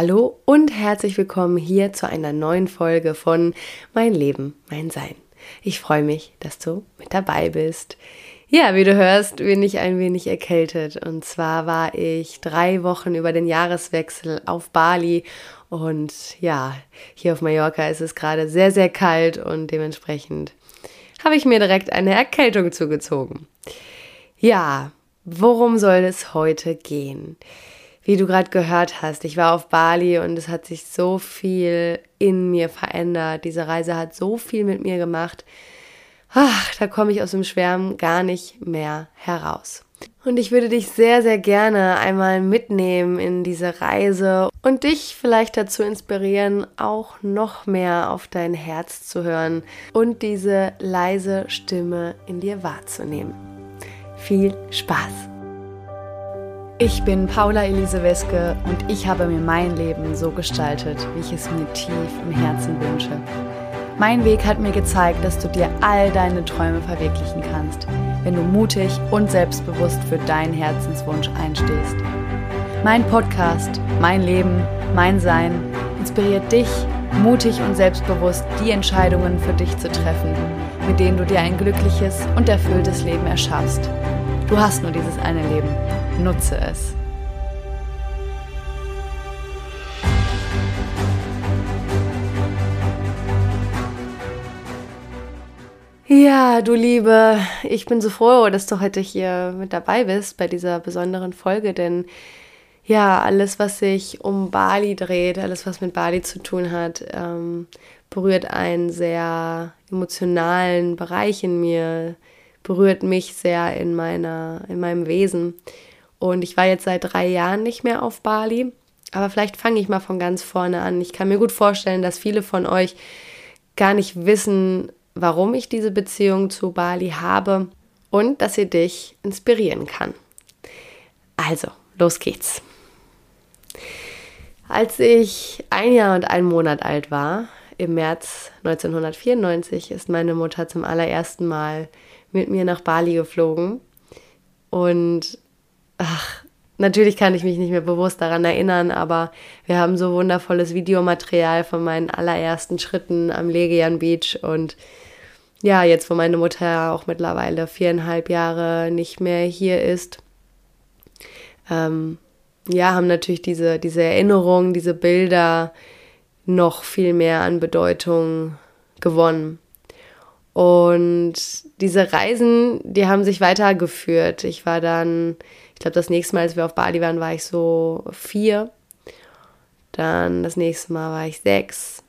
Hallo und herzlich willkommen hier zu einer neuen Folge von Mein Leben, mein Sein. Ich freue mich, dass du mit dabei bist. Ja, wie du hörst, bin ich ein wenig erkältet. Und zwar war ich drei Wochen über den Jahreswechsel auf Bali. Und ja, hier auf Mallorca ist es gerade sehr, sehr kalt und dementsprechend habe ich mir direkt eine Erkältung zugezogen. Ja, worum soll es heute gehen? Wie du gerade gehört hast, ich war auf Bali und es hat sich so viel in mir verändert. Diese Reise hat so viel mit mir gemacht. Ach, da komme ich aus dem Schwärmen gar nicht mehr heraus. Und ich würde dich sehr, sehr gerne einmal mitnehmen in diese Reise und dich vielleicht dazu inspirieren, auch noch mehr auf dein Herz zu hören und diese leise Stimme in dir wahrzunehmen. Viel Spaß! Ich bin Paula Elise Weske und ich habe mir mein Leben so gestaltet, wie ich es mir tief im Herzen wünsche. Mein Weg hat mir gezeigt, dass du dir all deine Träume verwirklichen kannst, wenn du mutig und selbstbewusst für deinen Herzenswunsch einstehst. Mein Podcast, mein Leben, mein Sein inspiriert dich, mutig und selbstbewusst die Entscheidungen für dich zu treffen, mit denen du dir ein glückliches und erfülltes Leben erschaffst. Du hast nur dieses eine Leben Nutze es. Ja, du Liebe, ich bin so froh, dass du heute hier mit dabei bist bei dieser besonderen Folge, denn ja, alles, was sich um Bali dreht, alles, was mit Bali zu tun hat, ähm, berührt einen sehr emotionalen Bereich in mir, berührt mich sehr in meiner, in meinem Wesen. Und ich war jetzt seit drei Jahren nicht mehr auf Bali. Aber vielleicht fange ich mal von ganz vorne an. Ich kann mir gut vorstellen, dass viele von euch gar nicht wissen, warum ich diese Beziehung zu Bali habe und dass sie dich inspirieren kann. Also, los geht's. Als ich ein Jahr und einen Monat alt war, im März 1994, ist meine Mutter zum allerersten Mal mit mir nach Bali geflogen. Und ach, natürlich kann ich mich nicht mehr bewusst daran erinnern, aber wir haben so wundervolles Videomaterial von meinen allerersten Schritten am Legian Beach und ja, jetzt wo meine Mutter auch mittlerweile viereinhalb Jahre nicht mehr hier ist, ähm, ja, haben natürlich diese, diese Erinnerungen, diese Bilder noch viel mehr an Bedeutung gewonnen. Und diese Reisen, die haben sich weitergeführt. Ich war dann ich glaube, das nächste Mal, als wir auf Bali waren, war ich so vier. Dann das nächste Mal war ich sechs.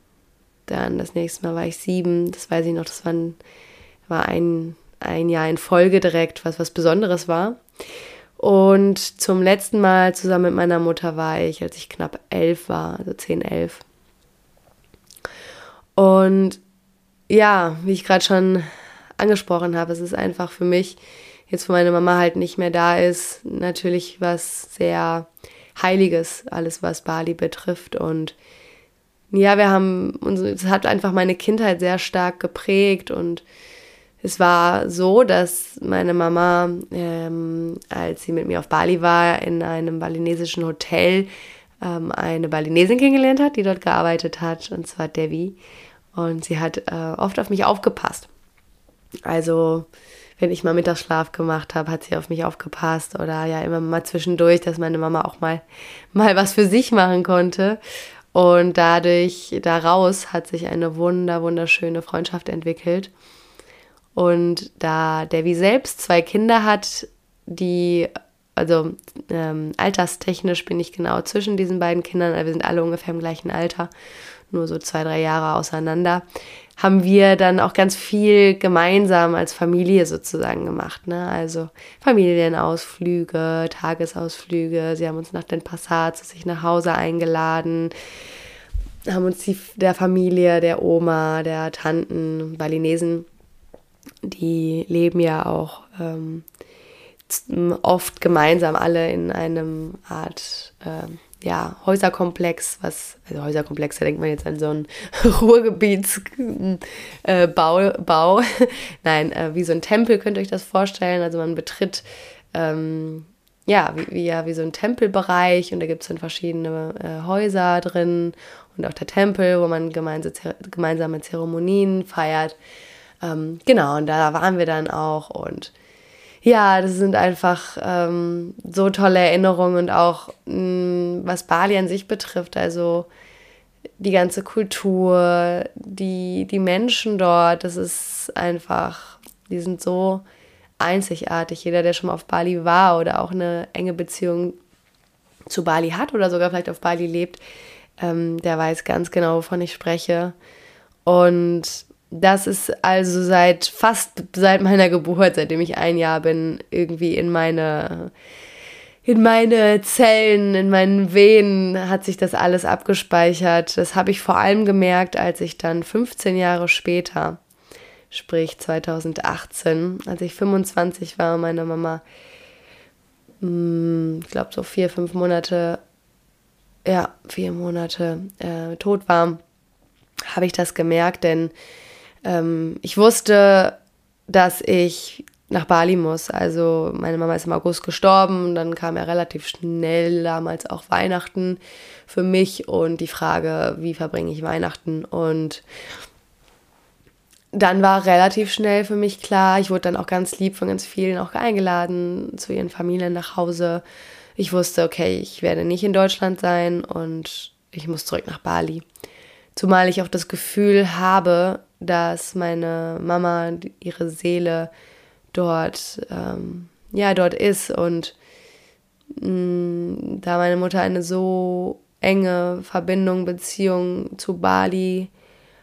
Dann das nächste Mal war ich sieben. Das weiß ich noch, das war ein, war ein, ein Jahr in Folge direkt, was was Besonderes war. Und zum letzten Mal zusammen mit meiner Mutter war ich, als ich knapp elf war, also zehn, elf. Und ja, wie ich gerade schon angesprochen habe, es ist einfach für mich jetzt wo meine Mama halt nicht mehr da ist, natürlich was sehr Heiliges, alles was Bali betrifft. Und ja, wir haben, uns, es hat einfach meine Kindheit sehr stark geprägt und es war so, dass meine Mama, ähm, als sie mit mir auf Bali war, in einem balinesischen Hotel ähm, eine Balinesin kennengelernt hat, die dort gearbeitet hat, und zwar Devi. Und sie hat äh, oft auf mich aufgepasst. Also wenn ich mal Mittagsschlaf gemacht habe, hat sie auf mich aufgepasst oder ja immer mal zwischendurch, dass meine Mama auch mal, mal was für sich machen konnte. Und dadurch, daraus hat sich eine wunder, wunderschöne Freundschaft entwickelt. Und da der wie selbst zwei Kinder hat, die, also ähm, alterstechnisch bin ich genau zwischen diesen beiden Kindern, wir sind alle ungefähr im gleichen Alter, nur so zwei, drei Jahre auseinander, haben wir dann auch ganz viel gemeinsam als Familie sozusagen gemacht. Ne? Also Familienausflüge, Tagesausflüge. Sie haben uns nach den Passat zu sich nach Hause eingeladen, haben uns die, der Familie, der Oma, der Tanten, Balinesen, die leben ja auch ähm, oft gemeinsam alle in einem Art ähm, ja, Häuserkomplex, was, also Häuserkomplex, da denkt man jetzt an so einen Ruhrgebietsbau, äh, Bau. Nein, äh, wie so ein Tempel könnt ihr euch das vorstellen. Also man betritt ähm, ja, wie, wie, ja, wie so ein Tempelbereich und da gibt es dann verschiedene äh, Häuser drin und auch der Tempel, wo man gemeinsame Zeremonien feiert. Ähm, genau, und da waren wir dann auch und ja, das sind einfach ähm, so tolle Erinnerungen und auch mh, mm, was Bali an sich betrifft, also die ganze Kultur, die, die Menschen dort, das ist einfach, die sind so einzigartig. Jeder, der schon mal auf Bali war oder auch eine enge Beziehung zu Bali hat oder sogar vielleicht auf Bali lebt, ähm, der weiß ganz genau, wovon ich spreche. Und das ist also seit fast seit meiner Geburt, seitdem ich ein Jahr bin, irgendwie in meine in meine Zellen, in meinen Venen hat sich das alles abgespeichert. Das habe ich vor allem gemerkt, als ich dann 15 Jahre später, sprich 2018, als ich 25 war und meine Mama, hm, ich glaube so vier, fünf Monate, ja, vier Monate äh, tot war, habe ich das gemerkt, denn ähm, ich wusste, dass ich nach Bali muss. Also meine Mama ist im August gestorben und dann kam ja relativ schnell damals auch Weihnachten für mich und die Frage, wie verbringe ich Weihnachten und dann war relativ schnell für mich klar, ich wurde dann auch ganz lieb von ganz vielen auch eingeladen zu ihren Familien nach Hause. Ich wusste, okay, ich werde nicht in Deutschland sein und ich muss zurück nach Bali. Zumal ich auch das Gefühl habe, dass meine Mama ihre Seele dort, ähm, ja, dort ist und mh, mm, da meine Mutter eine so enge Verbindung, Beziehung zu Bali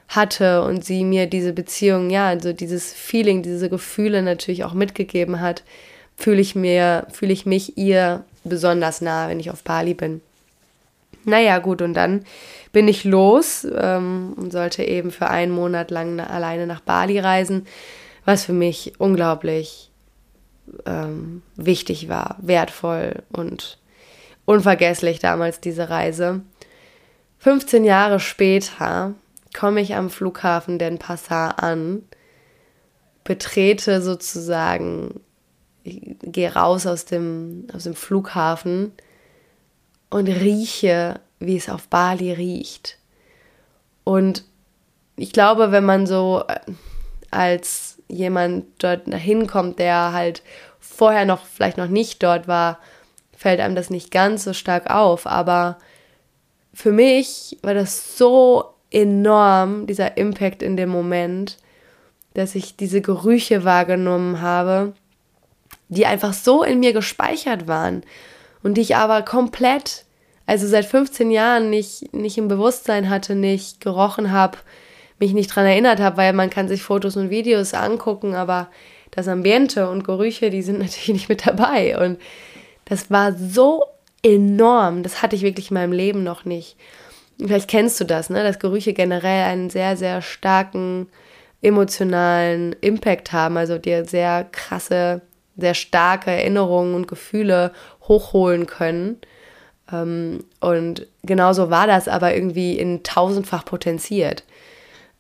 hatte und sie mir diese Beziehung, ja, also dieses Feeling, diese Gefühle natürlich auch mitgegeben hat, fühle ich mir, fühle ich mich ihr besonders nah, wenn ich auf Bali bin. Naja, gut, und dann bin ich los ähm, und sollte eben für einen Monat lang alleine nach Bali reisen was für mich unglaublich ähm, wichtig war, wertvoll und unvergesslich damals diese Reise. 15 Jahre später komme ich am Flughafen Denpasar an, betrete sozusagen, gehe raus aus dem, aus dem Flughafen und rieche, wie es auf Bali riecht. Und ich glaube, wenn man so äh, als jemand dort hinkommt, der halt vorher noch vielleicht noch nicht dort war, fällt einem das nicht ganz so stark auf. Aber für mich war das so enorm, dieser Impact in dem Moment, dass ich diese Gerüche wahrgenommen habe, die einfach so in mir gespeichert waren und die ich aber komplett, also seit 15 Jahren nicht, nicht im Bewusstsein hatte, nicht gerochen habe, mich nicht dran erinnert habe, weil man kann sich Fotos und Videos angucken, aber das Ambiente und Gerüche, die sind natürlich nicht mit dabei. Und das war so enorm. Das hatte ich wirklich in meinem Leben noch nicht. Vielleicht kennst du das, ne? dass Gerüche generell einen sehr, sehr starken emotionalen Impact haben, also dir sehr krasse, sehr starke Erinnerungen und Gefühle hochholen können. Ähm, und genauso war das aber irgendwie in tausendfach potenziert.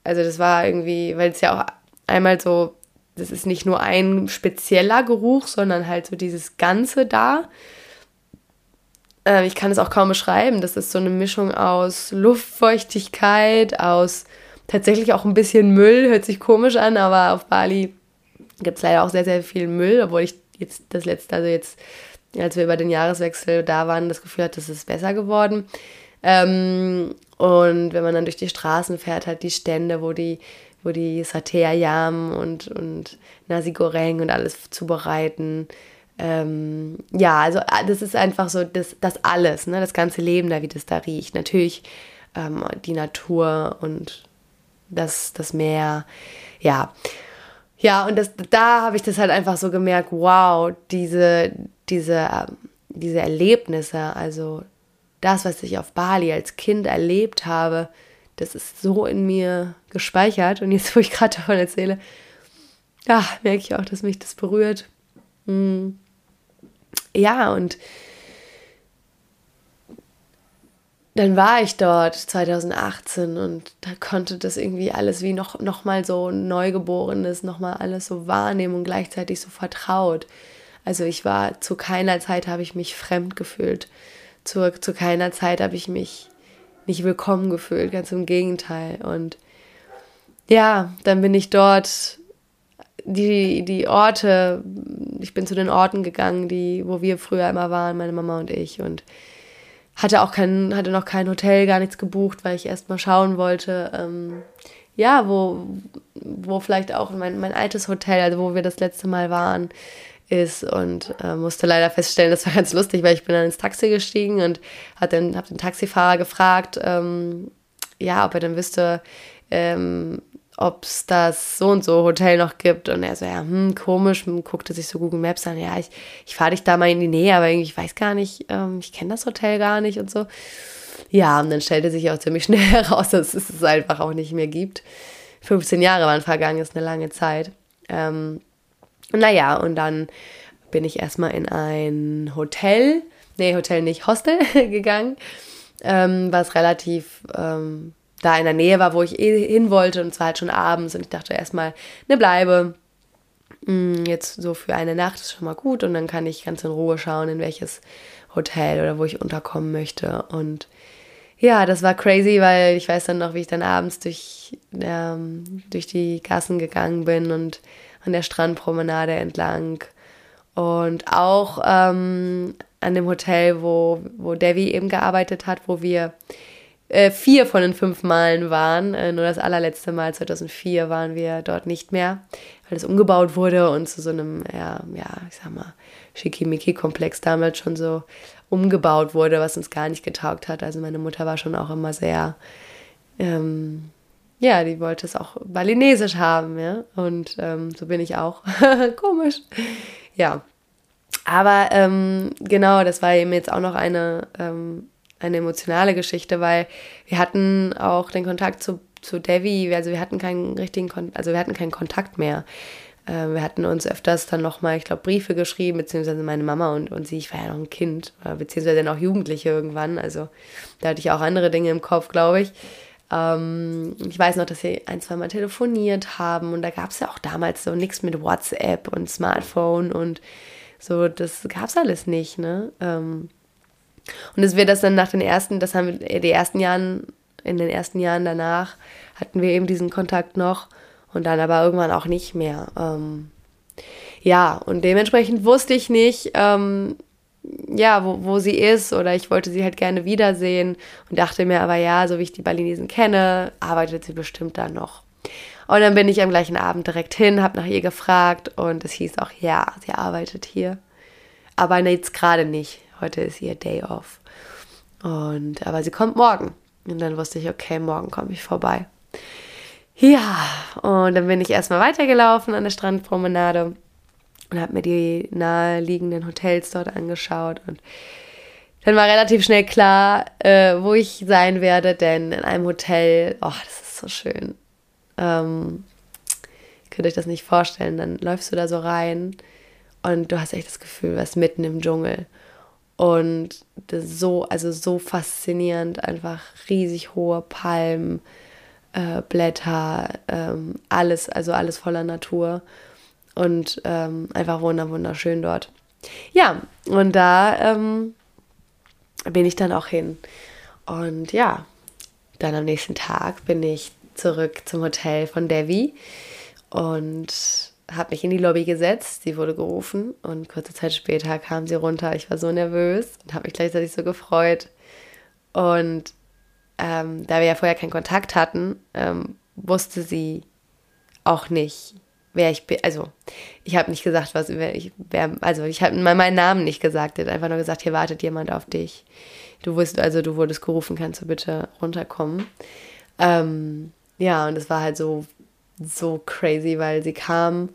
Also das war irgendwie, weil es ja auch einmal so, das ist nicht nur ein spezieller Geruch, sondern halt so dieses Ganze da. Äh, ich kann es auch kaum beschreiben. Das ist so eine Mischung aus Luftfeuchtigkeit, aus tatsächlich auch ein bisschen Müll, hört sich komisch an, aber auf Bali gibt es leider auch sehr, sehr viel Müll, obwohl ich jetzt das letzte, also jetzt, als wir über den Jahreswechsel da waren, das Gefühl hatte, es ist besser geworden. Ähm, und wenn man dann durch die Straßen fährt, hat die Stände, wo die, wo die Satay Ayam und, und Nasi Goreng und alles zubereiten. Ähm, ja, also ah, das ist einfach so das, das alles, ne? das ganze Leben da, wie das da riecht. Natürlich ähm, die Natur und das, das Meer, ja. Ja, und das, da habe ich das halt einfach so gemerkt, wow, diese, diese, diese Erlebnisse, also das, was ich auf Bali als Kind erlebt habe, das ist so in mir gespeichert. Und jetzt, wo ich gerade davon erzähle, ja, merke ich auch, dass mich das berührt. Hm. Ja, und dann war ich dort 2018 und da konnte das irgendwie alles wie noch, noch mal so Neugeborenes, noch mal alles so wahrnehmen und gleichzeitig so vertraut. Also ich war zu keiner Zeit habe ich mich fremd gefühlt. Zu, zu keiner Zeit habe ich mich nicht willkommen gefühlt, ganz im Gegenteil. Und ja, dann bin ich dort die, die Orte, ich bin zu den Orten gegangen, die, wo wir früher immer waren, meine Mama und ich. Und hatte auch kein, hatte noch kein Hotel, gar nichts gebucht, weil ich erst mal schauen wollte, ähm, ja, wo, wo vielleicht auch mein, mein altes Hotel, also wo wir das letzte Mal waren, ist und äh, musste leider feststellen, das war ganz lustig, weil ich bin dann ins Taxi gestiegen und habe den, hab den Taxifahrer gefragt, ähm, ja, ob er dann wüsste, ähm, ob es das so und so Hotel noch gibt. Und er so, ja, hm, komisch, guckte sich so Google Maps an, ja, ich, ich fahre dich da mal in die Nähe, aber irgendwie, ich weiß gar nicht, ähm, ich kenne das Hotel gar nicht und so. Ja, und dann stellte sich auch ziemlich schnell heraus, dass es es einfach auch nicht mehr gibt. 15 Jahre waren vergangen, ist eine lange Zeit. Ähm, naja, und dann bin ich erstmal in ein Hotel, nee, Hotel nicht, Hostel gegangen, ähm, was relativ ähm, da in der Nähe war, wo ich eh hin wollte. Und zwar halt schon abends. Und ich dachte erstmal, ne Bleibe, mm, jetzt so für eine Nacht ist schon mal gut. Und dann kann ich ganz in Ruhe schauen, in welches Hotel oder wo ich unterkommen möchte. Und ja, das war crazy, weil ich weiß dann noch, wie ich dann abends durch, ähm, durch die Gassen gegangen bin. Und an der Strandpromenade entlang. Und auch ähm, an dem Hotel, wo, wo Devi eben gearbeitet hat, wo wir äh, vier von den fünf Malen waren. Äh, nur das allerletzte Mal, 2004, waren wir dort nicht mehr, weil es umgebaut wurde und zu so einem, ja, ja ich sag mal, Schickimicki-Komplex damals schon so umgebaut wurde, was uns gar nicht getaugt hat. Also meine Mutter war schon auch immer sehr, ähm, ja, die wollte es auch balinesisch haben, ja. Und ähm, so bin ich auch. Komisch. Ja. Aber ähm, genau, das war eben jetzt auch noch eine, ähm, eine emotionale Geschichte, weil wir hatten auch den Kontakt zu, zu Devi, also wir hatten keinen richtigen, Kon also wir hatten keinen Kontakt mehr. Äh, wir hatten uns öfters dann nochmal, ich glaube, Briefe geschrieben, beziehungsweise meine Mama und, und sie, ich war ja noch ein Kind, äh, beziehungsweise dann auch Jugendliche irgendwann. Also da hatte ich auch andere Dinge im Kopf, glaube ich. Ähm, ich weiß noch, dass sie ein, zwei Mal telefoniert haben und da gab es ja auch damals so nichts mit WhatsApp und Smartphone und so, das gab es alles nicht, ne? Ähm, und es wird das dann nach den ersten, das haben wir die ersten Jahren, in den ersten Jahren danach hatten wir eben diesen Kontakt noch und dann aber irgendwann auch nicht mehr. Ähm, ja, und dementsprechend wusste ich nicht, ähm, ja, wo, wo sie ist oder ich wollte sie halt gerne wiedersehen und dachte mir aber, ja, so wie ich die Balinesen kenne, arbeitet sie bestimmt da noch. Und dann bin ich am gleichen Abend direkt hin, habe nach ihr gefragt und es hieß auch, ja, sie arbeitet hier. Aber jetzt gerade nicht. Heute ist ihr Day off. Und aber sie kommt morgen. Und dann wusste ich, okay, morgen komme ich vorbei. Ja, und dann bin ich erstmal weitergelaufen an der Strandpromenade und habe mir die naheliegenden Hotels dort angeschaut und dann war relativ schnell klar, äh, wo ich sein werde, denn in einem Hotel, oh, das ist so schön. Ähm, könnt euch das nicht vorstellen, dann läufst du da so rein und du hast echt das Gefühl, du bist mitten im Dschungel. Und so, also so faszinierend, einfach riesig hohe Palmen, äh, Blätter, ähm, alles, also alles voller Natur und ähm, einfach wunderschön dort. Ja, und da ähm, bin ich dann auch hin. Und ja, dann am nächsten Tag bin ich zurück zum Hotel von Devi und habe mich in die Lobby gesetzt. Sie wurde gerufen und kurze Zeit später kam sie runter. Ich war so nervös und habe mich gleichzeitig so gefreut. Und ähm, da wir ja vorher keinen Kontakt hatten, ähm, wusste sie auch nicht, wer ich bin. Also, ich habe nicht gesagt, was wer ich wer, also ich habe meinen Namen nicht gesagt, er hat einfach nur gesagt, hier wartet jemand auf dich. Du wusst, also du wurdest gerufen, kannst du bitte runterkommen. Ähm, ja, und es war halt so, so crazy, weil sie kam,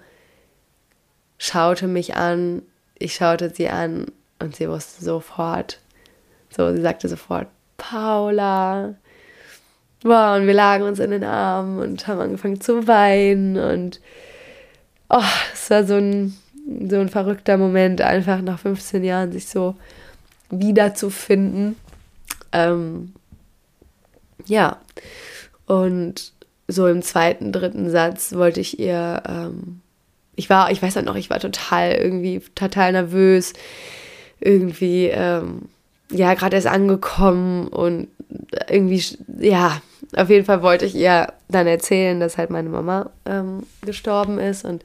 schaute mich an, ich schaute sie an und sie wusste sofort, so, sie sagte sofort, Paula. Wow, und wir lagen uns in den Armen und haben angefangen zu weinen und oh, es war so ein, so ein verrückter Moment, einfach nach 15 Jahren sich so wiederzufinden. Ähm, ja, und so im zweiten, dritten Satz wollte ich ihr, ähm, ich war, ich weiß halt noch, ich war total irgendwie total nervös, irgendwie, ähm, ja, gerade erst angekommen und irgendwie, ja, auf jeden Fall wollte ich ihr dann erzählen, dass halt meine Mama ähm, gestorben ist und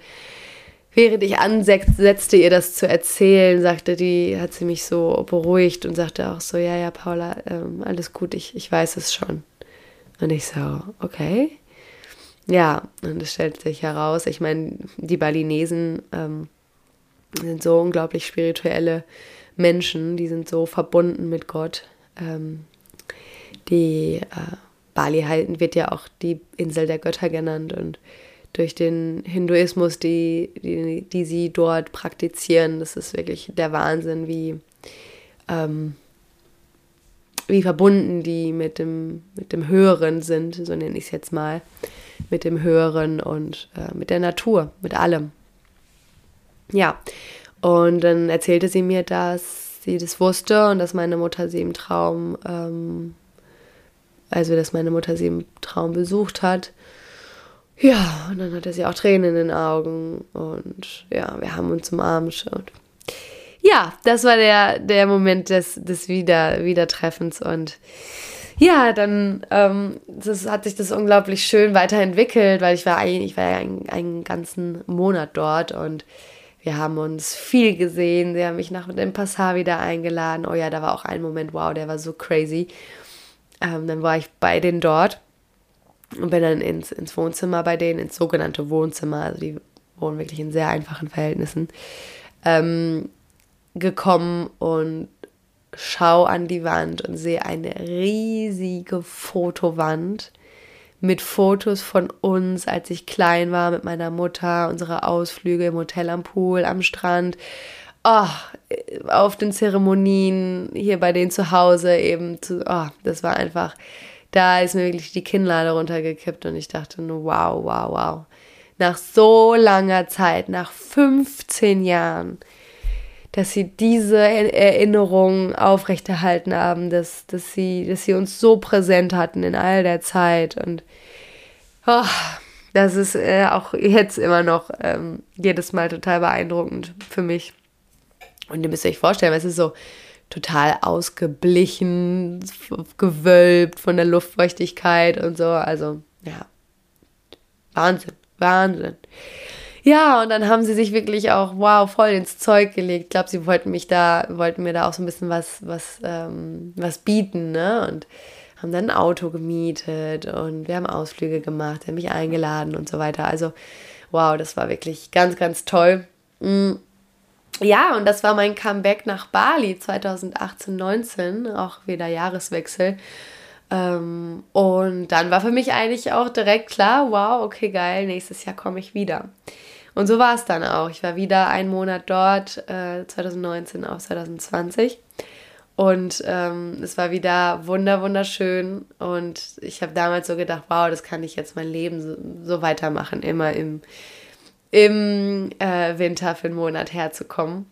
während ich ansetzte, ihr das zu erzählen, sagte die, hat sie mich so beruhigt und sagte auch so, ja, ja, Paula, ähm, alles gut, ich, ich weiß es schon. Und ich so, okay. Ja, und es stellt sich heraus, ich meine, die Balinesen ähm, sind so unglaublich spirituelle Menschen, die sind so verbunden mit Gott. Ähm, die äh, Bali halten wird ja auch die Insel der Götter genannt und durch den Hinduismus, die, die, die sie dort praktizieren, das ist wirklich der Wahnsinn, wie, ähm, wie verbunden die mit dem, mit dem Höheren sind, so nenne ich es jetzt mal, mit dem Höheren und äh, mit der Natur, mit allem. Ja, und dann erzählte sie mir, dass sie das wusste und dass meine Mutter sie im Traum, ähm, also dass meine Mutter sie im Traum besucht hat. Ja, und dann hatte sie auch Tränen in den Augen und ja, wir haben uns umarmt und ja, das war der, der Moment des, des Wieder, Wiedertreffens und ja, dann ähm, das hat sich das unglaublich schön weiterentwickelt, weil ich war ich war ja einen, einen ganzen Monat dort und wir haben uns viel gesehen. Sie haben mich nach dem Passar wieder eingeladen. Oh ja, da war auch ein Moment, wow, der war so crazy. Ähm, dann war ich bei denen dort und bin dann ins, ins Wohnzimmer bei denen, ins sogenannte Wohnzimmer. Also die wohnen wirklich in sehr einfachen Verhältnissen. Ähm, gekommen und schau an die Wand und sehe eine riesige Fotowand mit Fotos von uns, als ich klein war, mit meiner Mutter, unsere Ausflüge im Hotel am Pool, am Strand, oh, auf den Zeremonien, hier bei denen zu Hause eben, zu, oh, das war einfach, da ist mir wirklich die Kinnlade runtergekippt und ich dachte nur, wow, wow, wow. Nach so langer Zeit, nach 15 Jahren, dass sie diese Erinnerungen aufrechterhalten haben, dass, dass, sie, dass sie uns so präsent hatten in all der Zeit. Und oh, das ist äh, auch jetzt immer noch ähm, jedes Mal total beeindruckend für mich. Und ihr müsst euch vorstellen, es ist so total ausgeblichen, gewölbt von der Luftfeuchtigkeit und so. Also, ja, Wahnsinn, Wahnsinn. Ja, und dann haben sie sich wirklich auch, wow, voll ins Zeug gelegt. Ich glaube, sie wollten mich da, wollten mir da auch so ein bisschen was, was, ähm, was bieten, ne? Und haben dann ein Auto gemietet und wir haben Ausflüge gemacht, haben mich eingeladen und so weiter. Also, wow, das war wirklich ganz, ganz toll. Mm. Ja, und das war mein Comeback nach Bali 2018, 19, auch wieder Jahreswechsel. Ähm, und dann war für mich eigentlich auch direkt klar, wow, okay, geil, nächstes Jahr komme ich wieder. Und so war es dann auch. Ich war wieder einen Monat dort, äh, 2019 auf 2020. Und ähm, es war wieder wunder, wunderschön. Und ich habe damals so gedacht, wow, das kann ich jetzt mein Leben so, so weitermachen, immer im, im äh, Winter für einen Monat herzukommen.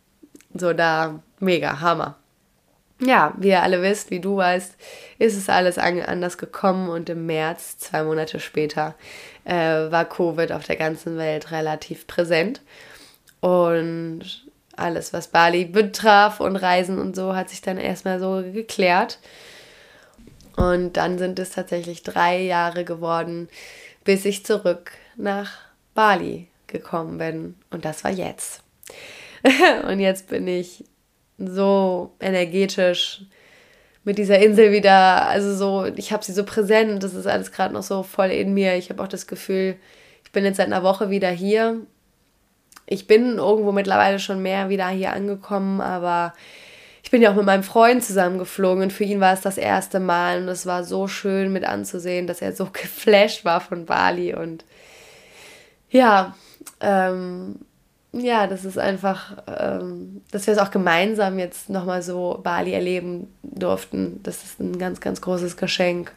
So da, mega, Hammer. Ja, wie ihr alle wisst, wie du weißt, ist es alles anders gekommen und im März, zwei Monate später, äh, war Covid auf der ganzen Welt relativ präsent. Und alles, was Bali betraf und Reisen und so, hat sich dann erstmal so geklärt. Und dann sind es tatsächlich drei Jahre geworden, bis ich zurück nach Bali gekommen bin. Und das war jetzt. und jetzt bin ich so energetisch mit dieser Insel wieder, also so, ich habe sie so präsent, das ist alles gerade noch so voll in mir. Ich habe auch das Gefühl, ich bin jetzt seit einer Woche wieder hier. Ich bin irgendwo mittlerweile schon mehr wieder hier angekommen, aber ich bin ja auch mit meinem Freund zusammengeflogen und für ihn war es das erste Mal und es war so schön mit anzusehen, dass er so geflasht war von Bali und ja, ähm, ja, das ist einfach, ähm, dass wir es auch gemeinsam jetzt nochmal so Bali erleben durften. Das ist ein ganz, ganz großes Geschenk.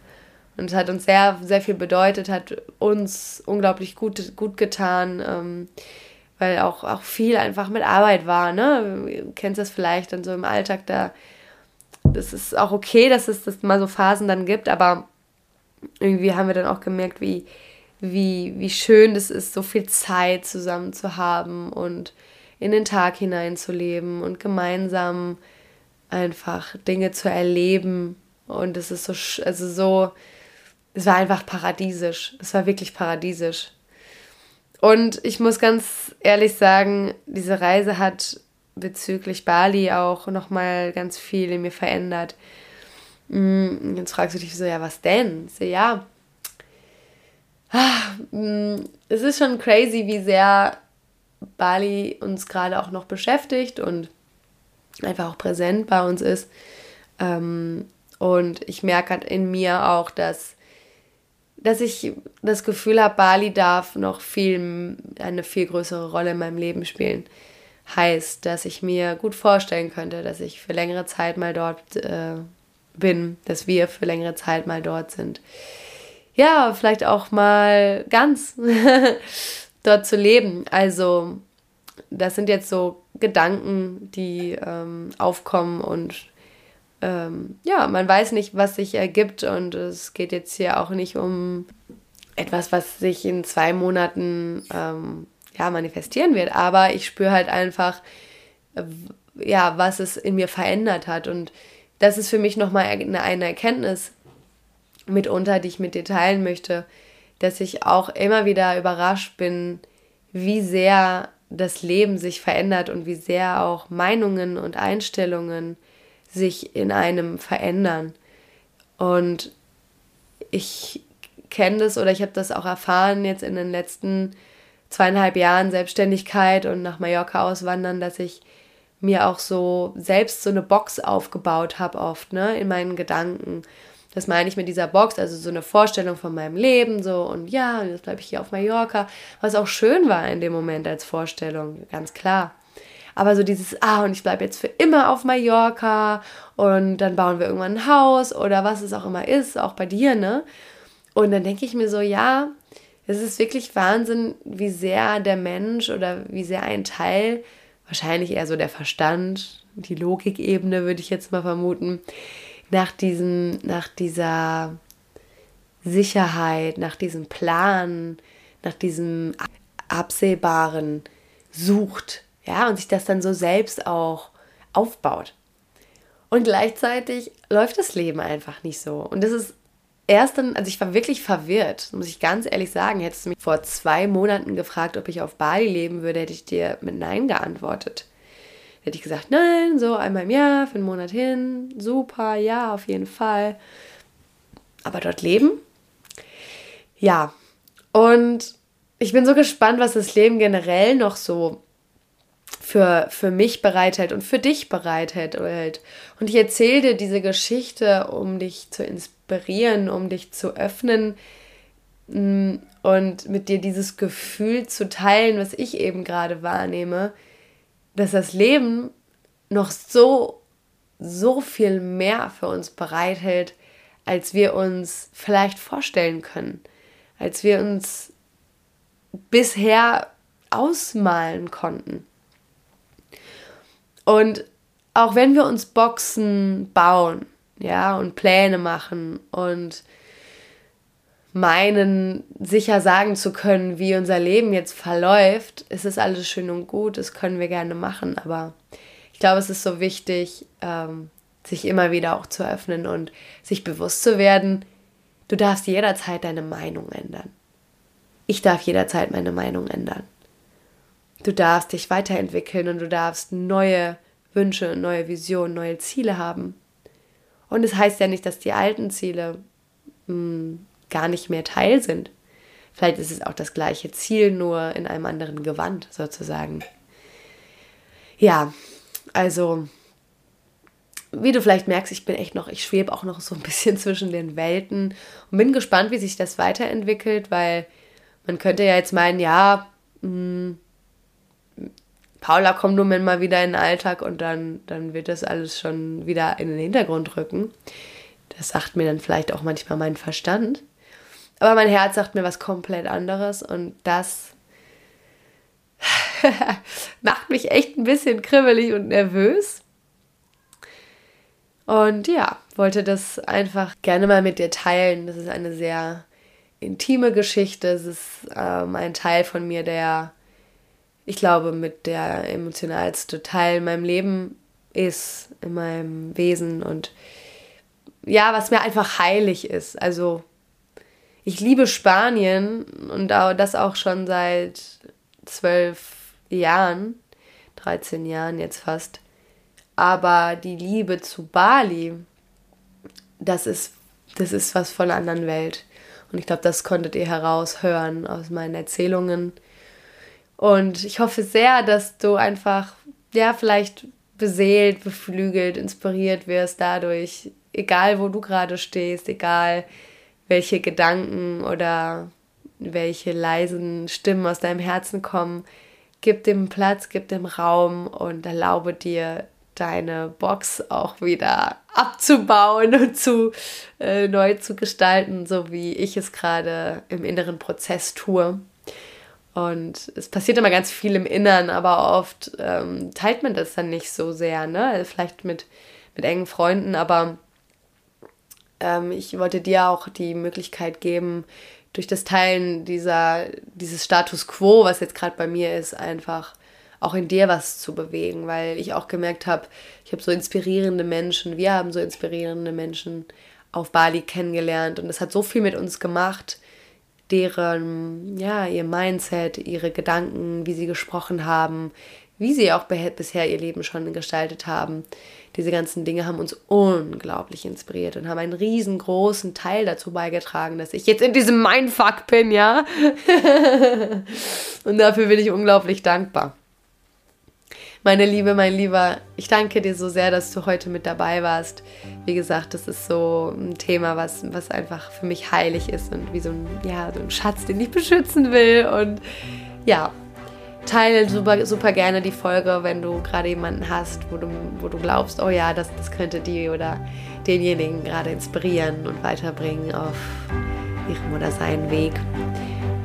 Und es hat uns sehr, sehr viel bedeutet, hat uns unglaublich gut, gut getan, ähm, weil auch, auch viel einfach mit Arbeit war. Ne? Du kennst das vielleicht dann so im Alltag, da das ist auch okay, dass es das mal so Phasen dann gibt, aber irgendwie haben wir dann auch gemerkt, wie wie, wie schön es ist, so viel Zeit zusammen zu haben und in den Tag hineinzuleben und gemeinsam einfach Dinge zu erleben. Und es ist so, also so, es war einfach paradiesisch. Es war wirklich paradiesisch. Und ich muss ganz ehrlich sagen, diese Reise hat bezüglich Bali auch nochmal ganz viel in mir verändert. Mm, jetzt fragst du dich so, ja, was denn? So, ja, es ist schon crazy, wie sehr Bali uns gerade auch noch beschäftigt und einfach auch präsent bei uns ist. Ähm, und ich merke halt in mir auch, dass, dass ich das Gefühl habe, Bali darf noch viel, eine viel größere Rolle in meinem Leben spielen. Heißt, dass ich mir gut vorstellen könnte, dass ich für längere Zeit mal dort äh, bin, dass wir für längere Zeit mal dort sind. Ja, vielleicht auch mal ganz dort zu leben. Also, das sind jetzt so Gedanken, die ähm, aufkommen und ähm, ja, man weiß nicht, was sich ergibt und es geht jetzt hier auch nicht um etwas, was sich in zwei Monaten ähm, ja, manifestieren wird, aber ich spüre halt einfach, äh, ja, was es in mir verändert hat und das ist für mich nochmal eine, eine Erkenntnis mitunter, die ich mit dir teilen möchte, dass ich auch immer wieder überrascht bin, wie sehr das Leben sich verändert und wie sehr auch Meinungen und Einstellungen sich in einem verändern. Und ich kenne das oder ich habe das auch erfahren jetzt in den letzten zweieinhalb Jahren Selbstständigkeit und nach Mallorca auswandern, dass ich mir auch so selbst so eine Box aufgebaut habe oft, ne, in meinen Gedanken. Das meine ich mit dieser Box, also so eine Vorstellung von meinem Leben, so und ja, jetzt bleibe ich hier auf Mallorca, was auch schön war in dem Moment als Vorstellung, ganz klar. Aber so dieses, ah, und ich bleibe jetzt für immer auf Mallorca und dann bauen wir irgendwann ein Haus oder was es auch immer ist, auch bei dir, ne? Und dann denke ich mir so, ja, es ist wirklich Wahnsinn, wie sehr der Mensch oder wie sehr ein Teil wahrscheinlich eher so der Verstand, die Logikebene würde ich jetzt mal vermuten, nach diesem, nach dieser Sicherheit, nach diesem Plan, nach diesem Absehbaren sucht, ja, und sich das dann so selbst auch aufbaut. Und gleichzeitig läuft das Leben einfach nicht so. Und das ist erst dann, also ich war wirklich verwirrt, muss ich ganz ehrlich sagen. Hättest du mich vor zwei Monaten gefragt, ob ich auf Bali leben würde, hätte ich dir mit Nein geantwortet. Hätte ich gesagt, nein, so einmal im Jahr, für einen Monat hin, super, ja, auf jeden Fall. Aber dort leben? Ja. Und ich bin so gespannt, was das Leben generell noch so für, für mich bereithält und für dich bereithält. Und ich erzähle dir diese Geschichte, um dich zu inspirieren, um dich zu öffnen mm, und mit dir dieses Gefühl zu teilen, was ich eben gerade wahrnehme, dass das Leben noch so, so viel mehr für uns bereithält, als wir uns vielleicht vorstellen können, als wir uns bisher ausmalen konnten. Und auch wenn wir uns Boxen bauen, ja, und Pläne machen und meinen, sicher sagen zu können, wie unser Leben jetzt verläuft, ist es alles schön und gut, das können wir gerne machen, aber ich glaube, es ist so wichtig, ähm, sich immer wieder auch zu öffnen und sich bewusst zu werden, du darfst jederzeit deine Meinung ändern. Ich darf jederzeit meine Meinung ändern. Du darfst dich weiterentwickeln und du darfst neue Wünsche, neue Visionen, neue Ziele haben. Und es das heißt ja nicht, dass die alten Ziele mh, hm, gar nicht mehr Teil sind. Vielleicht ist es auch das gleiche Ziel, nur in einem anderen Gewand sozusagen. Ja, also wie du vielleicht merkst, ich bin echt noch, ich schwebe auch noch so ein bisschen zwischen den Welten und bin gespannt, wie sich das weiterentwickelt, weil man könnte ja jetzt meinen, ja, mh, hm, Paula kommt nur mal wieder in den Alltag und dann, dann wird das alles schon wieder in den Hintergrund rücken. Das sagt mir dann vielleicht auch manchmal mein Verstand. Aber mein Herz sagt mir was komplett anderes und das macht mich echt ein bisschen kribbelig und nervös. Und ja, wollte das einfach gerne mal mit dir teilen. Das ist eine sehr intime Geschichte. Es ist ähm, ein Teil von mir, der, ich glaube, mit der emotionalste Teil in meinem Leben ist, in meinem Wesen und ja, was mir einfach heilig ist. Also ich liebe Spanien und das auch schon seit zwölf Jahren, 13 Jahren jetzt fast. Aber die Liebe zu Bali, das ist, das ist was von einer anderen Welt. Und ich glaube, das konntet ihr heraushören aus meinen Erzählungen. Und ich hoffe sehr, dass du einfach, ja, vielleicht beseelt, beflügelt, inspiriert wirst dadurch, egal wo du gerade stehst, egal welche Gedanken oder welche leisen Stimmen aus deinem Herzen kommen, gib dem Platz, gib dem Raum und erlaube dir, deine Box auch wieder abzubauen und zu äh, neu zu gestalten, so wie ich es gerade im inneren Prozess tue. Und es passiert immer ganz viel im Inneren, aber oft ähm, teilt man das dann nicht so sehr, ne? Vielleicht mit, mit engen Freunden, aber ähm, ich wollte dir auch die Möglichkeit geben, durch das Teilen dieser, dieses Status quo, was jetzt gerade bei mir ist, einfach auch in dir was zu bewegen, weil ich auch gemerkt habe, ich habe so inspirierende Menschen, wir haben so inspirierende Menschen auf Bali kennengelernt und es hat so viel mit uns gemacht, deren, ja, ihr Mindset, ihre Gedanken, wie sie gesprochen haben, wie sie auch bisher ihr Leben schon gestaltet haben. Diese ganzen Dinge haben uns unglaublich inspiriert und haben einen riesengroßen Teil dazu beigetragen, dass ich jetzt in diesem Mindfuck bin, ja. und dafür bin ich unglaublich dankbar. Meine Liebe, mein Lieber, ich danke dir so sehr, dass du heute mit dabei warst. Wie gesagt, das ist so ein Thema, was, was einfach für mich heilig ist und wie so ein, ja, so ein Schatz, den ich beschützen will. Und ja, teile super, super gerne die Folge, wenn du gerade jemanden hast, wo du, wo du glaubst, oh ja, das, das könnte die oder denjenigen gerade inspirieren und weiterbringen auf ihrem oder seinen Weg.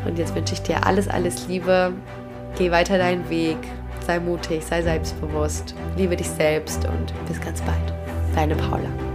Und jetzt wünsche ich dir alles, alles Liebe. Geh weiter deinen Weg sei mutig, sei selbstbewusst, liebe dich selbst und bis ganz bald. Deine Paula.